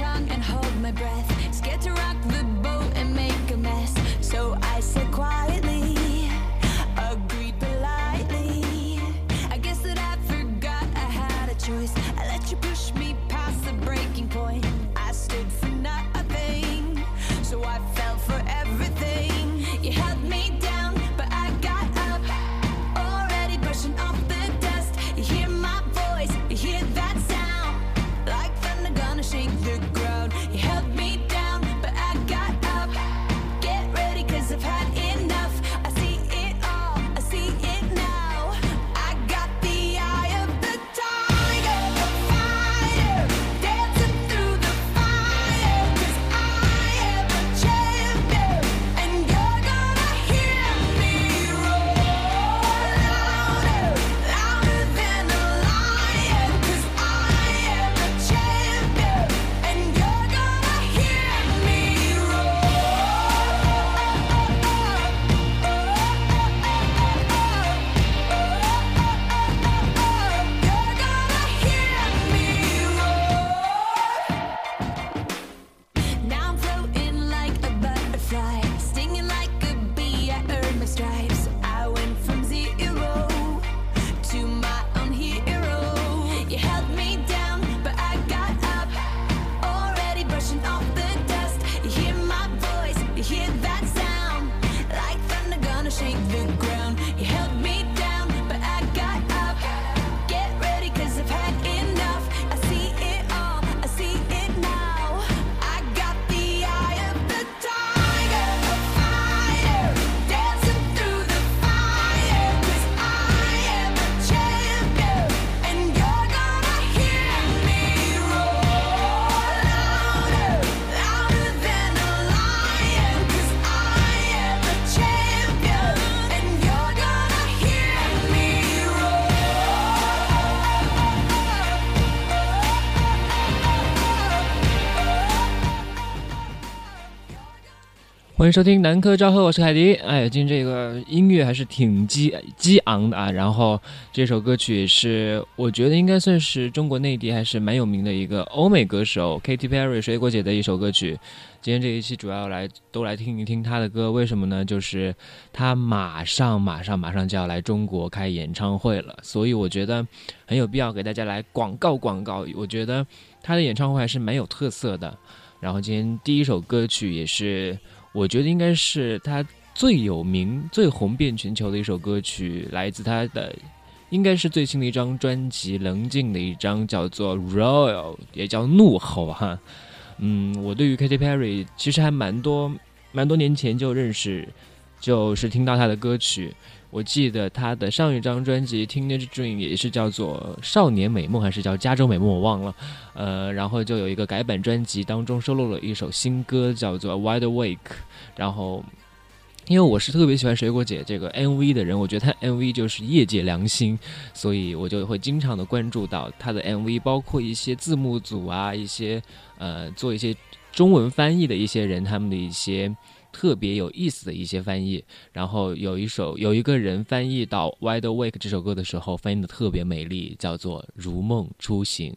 tongue and hold my breath. 欢迎收听南柯昭和，我是凯迪。哎，今天这个音乐还是挺激激昂的啊。然后这首歌曲是我觉得应该算是中国内地还是蛮有名的一个欧美歌手 Katy Perry 水果姐的一首歌曲。今天这一期主要来都来听一听她的歌，为什么呢？就是她马上马上马上就要来中国开演唱会了，所以我觉得很有必要给大家来广告广告。我觉得她的演唱会还是蛮有特色的。然后今天第一首歌曲也是。我觉得应该是他最有名、最红遍全球的一首歌曲，来自他的，应该是最新的一张专辑《棱镜》的一张，叫做《Royal》，也叫怒吼哈。嗯，我对于 Katy Perry 其实还蛮多，蛮多年前就认识，就是听到他的歌曲。我记得他的上一张专辑《Teenage Dream》也是叫做《少年美梦》，还是叫《加州美梦》，我忘了。呃，然后就有一个改版专辑，当中收录了一首新歌，叫做《Wide Awake》。然后，因为我是特别喜欢水果姐这个 MV 的人，我觉得她 MV 就是业界良心，所以我就会经常的关注到她的 MV，包括一些字幕组啊，一些呃做一些中文翻译的一些人，他们的一些。特别有意思的一些翻译，然后有一首有一个人翻译到《Wide Awake》这首歌的时候，翻译的特别美丽，叫做《如梦初醒》。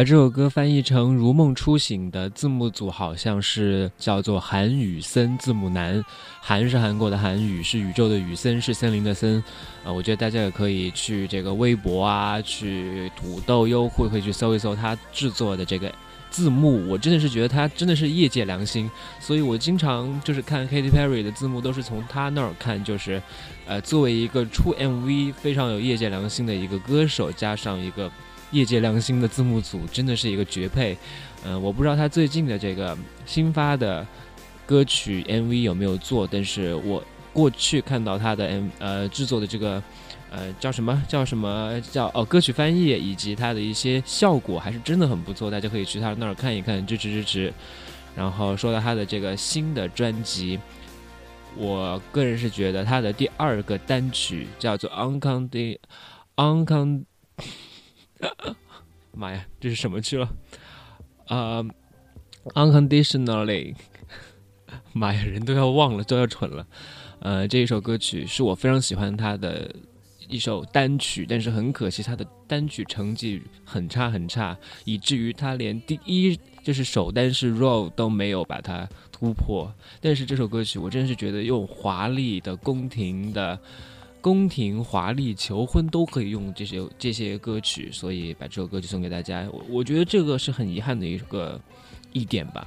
把这首歌翻译成“如梦初醒”的字幕组好像是叫做韩宇森字幕男，韩是韩国的韩，宇是宇宙的宇，森是森林的森。呃，我觉得大家也可以去这个微博啊，去土豆优惠会去搜一搜他制作的这个字幕。我真的是觉得他真的是业界良心，所以我经常就是看 Katy Perry 的字幕都是从他那儿看，就是呃，作为一个出 MV 非常有业界良心的一个歌手，加上一个。业界良心的字幕组真的是一个绝配，嗯，我不知道他最近的这个新发的歌曲 MV 有没有做，但是我过去看到他的 M 呃制作的这个呃叫什么叫什么叫哦歌曲翻译以及他的一些效果还是真的很不错，大家可以去他那儿看一看，支持支持。然后说到他的这个新的专辑，我个人是觉得他的第二个单曲叫做 Uncond Uncond。妈呀，这是什么去了？啊，unconditionally，妈呀，人都要忘了，都要蠢了。呃，这一首歌曲是我非常喜欢他的一首单曲，但是很可惜他的单曲成绩很差很差，以至于他连第一就是首单是 roll 都没有把它突破。但是这首歌曲我真的是觉得用华丽的宫廷的。宫廷华丽求婚都可以用这些这些歌曲，所以把这首歌曲送给大家。我我觉得这个是很遗憾的一个一点吧。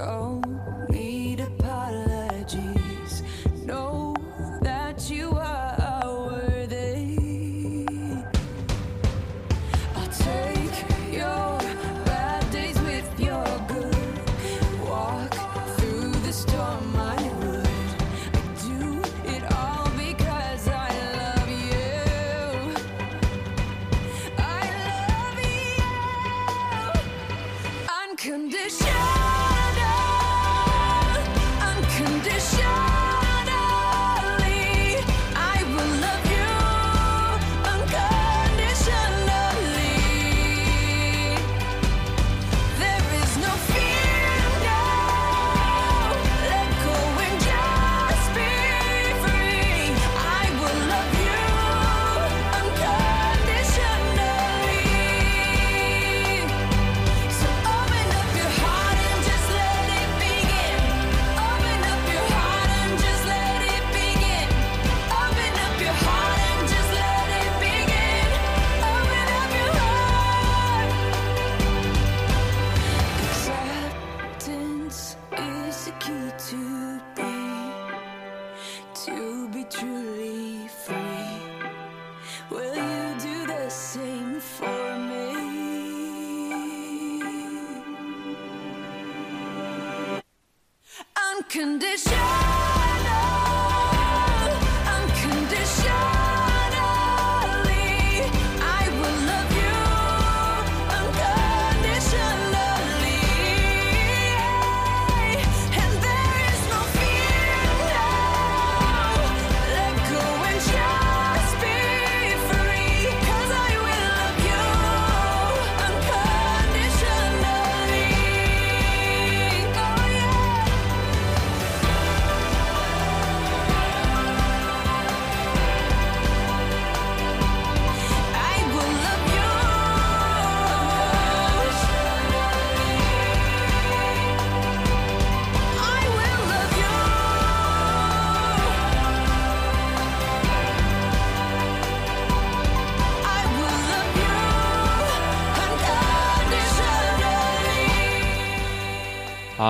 go. condition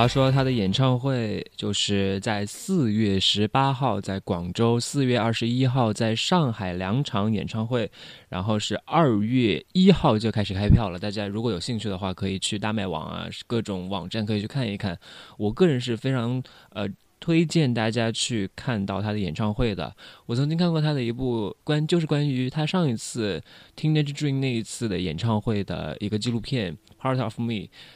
他，说他的演唱会就是在四月十八号在广州，四月二十一号在上海两场演唱会，然后是二月一号就开始开票了。大家如果有兴趣的话，可以去大麦网啊，各种网站可以去看一看。我个人是非常呃推荐大家去看到他的演唱会的。我曾经看过他的一部关，就是关于他上一次 Teenage Dream 那一次的演唱会的一个纪录片《Heart of Me》。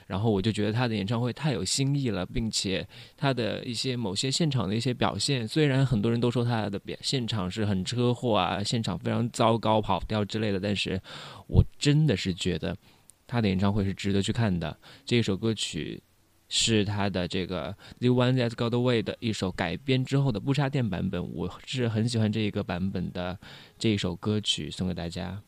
然后我就觉得他的演唱会太有新意了，并且他的一些某些现场的一些表现，虽然很多人都说他的表现场是很车祸啊，现场非常糟糕、跑调之类的，但是我真的是觉得他的演唱会是值得去看的。这一首歌曲。是他的这个《The One That Got Away》的一首改编之后的不插电版本，我是很喜欢这一个版本的这一首歌曲，送给大家。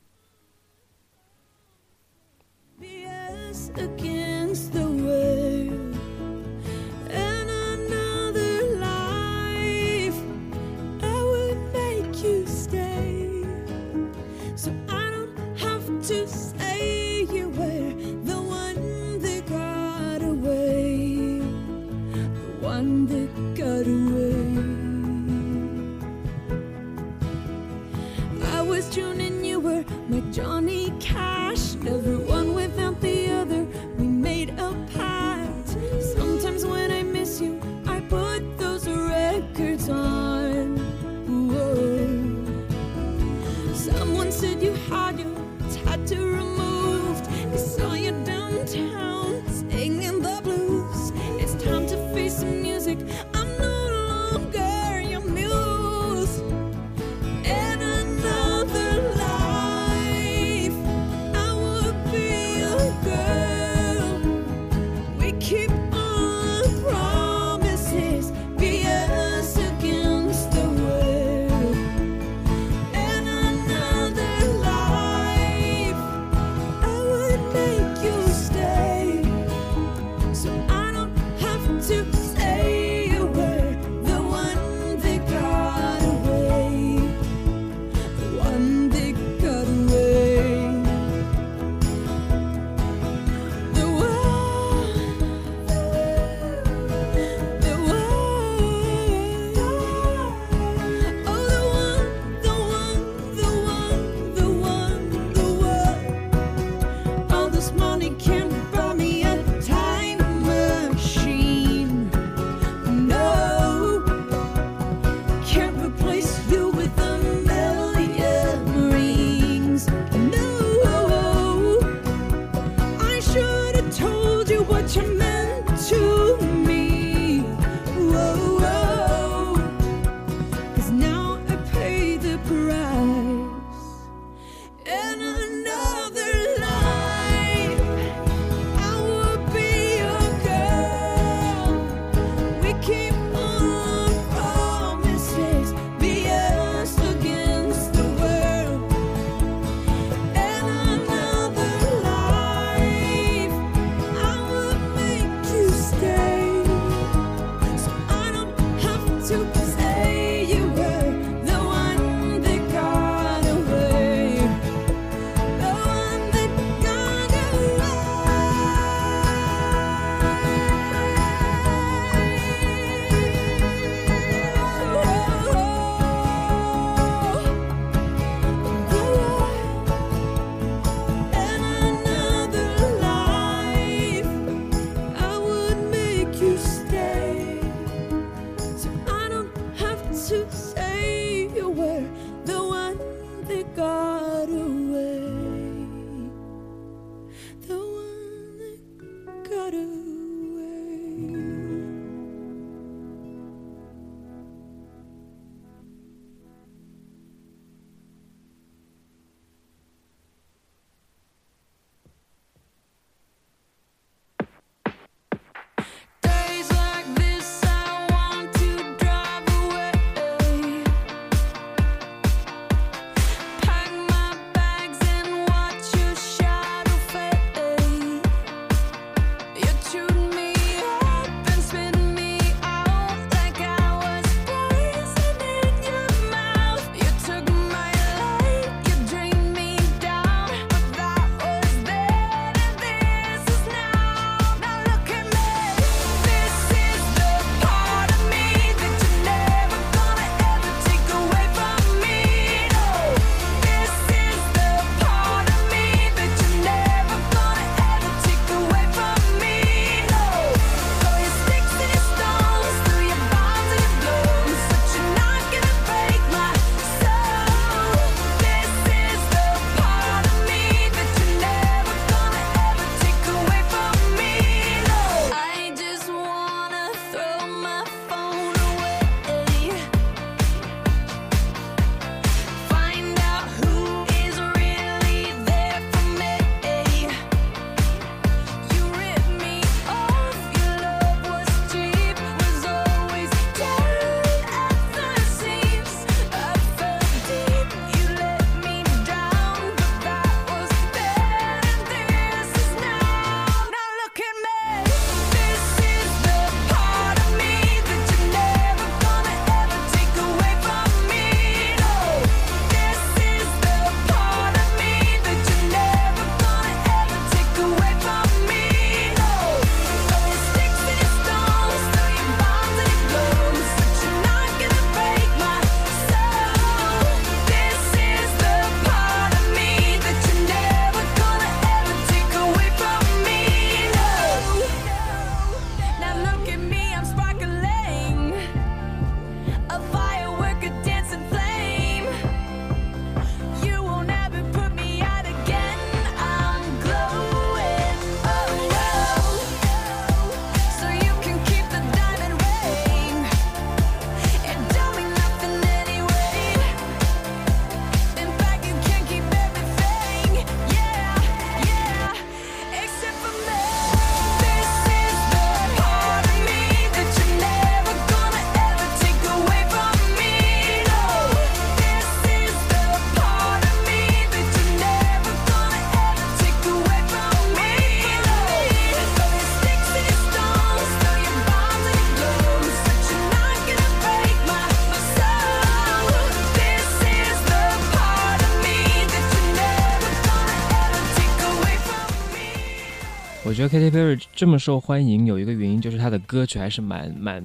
Katy Perry 这么受欢迎，有一个原因就是她的歌曲还是蛮蛮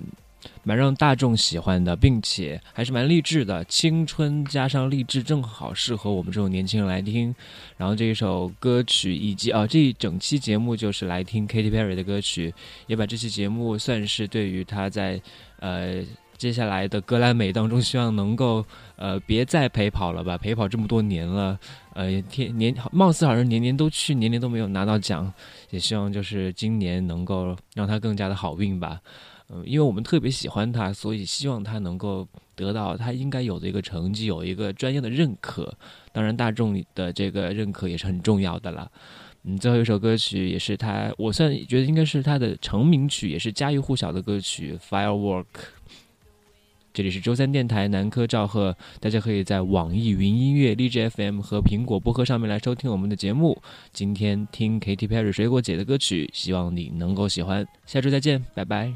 蛮让大众喜欢的，并且还是蛮励志的。青春加上励志，正好适合我们这种年轻人来听。然后这一首歌曲以及啊这一整期节目就是来听 Katy Perry 的歌曲，也把这期节目算是对于她在呃。接下来的格莱美当中，希望能够呃别再陪跑了吧，陪跑这么多年了，呃天年貌似好像年年都去，年年都没有拿到奖，也希望就是今年能够让他更加的好运吧。嗯，因为我们特别喜欢他，所以希望他能够得到他应该有的一个成绩，有一个专业的认可。当然，大众的这个认可也是很重要的了。嗯，最后一首歌曲也是他，我算觉得应该是他的成名曲，也是家喻户晓的歌曲《Firework》。这里是周三电台南科赵贺，大家可以在网易云音乐、DJFM 和苹果播客上面来收听我们的节目。今天听 Katy Perry 水果姐的歌曲，希望你能够喜欢。下周再见，拜拜。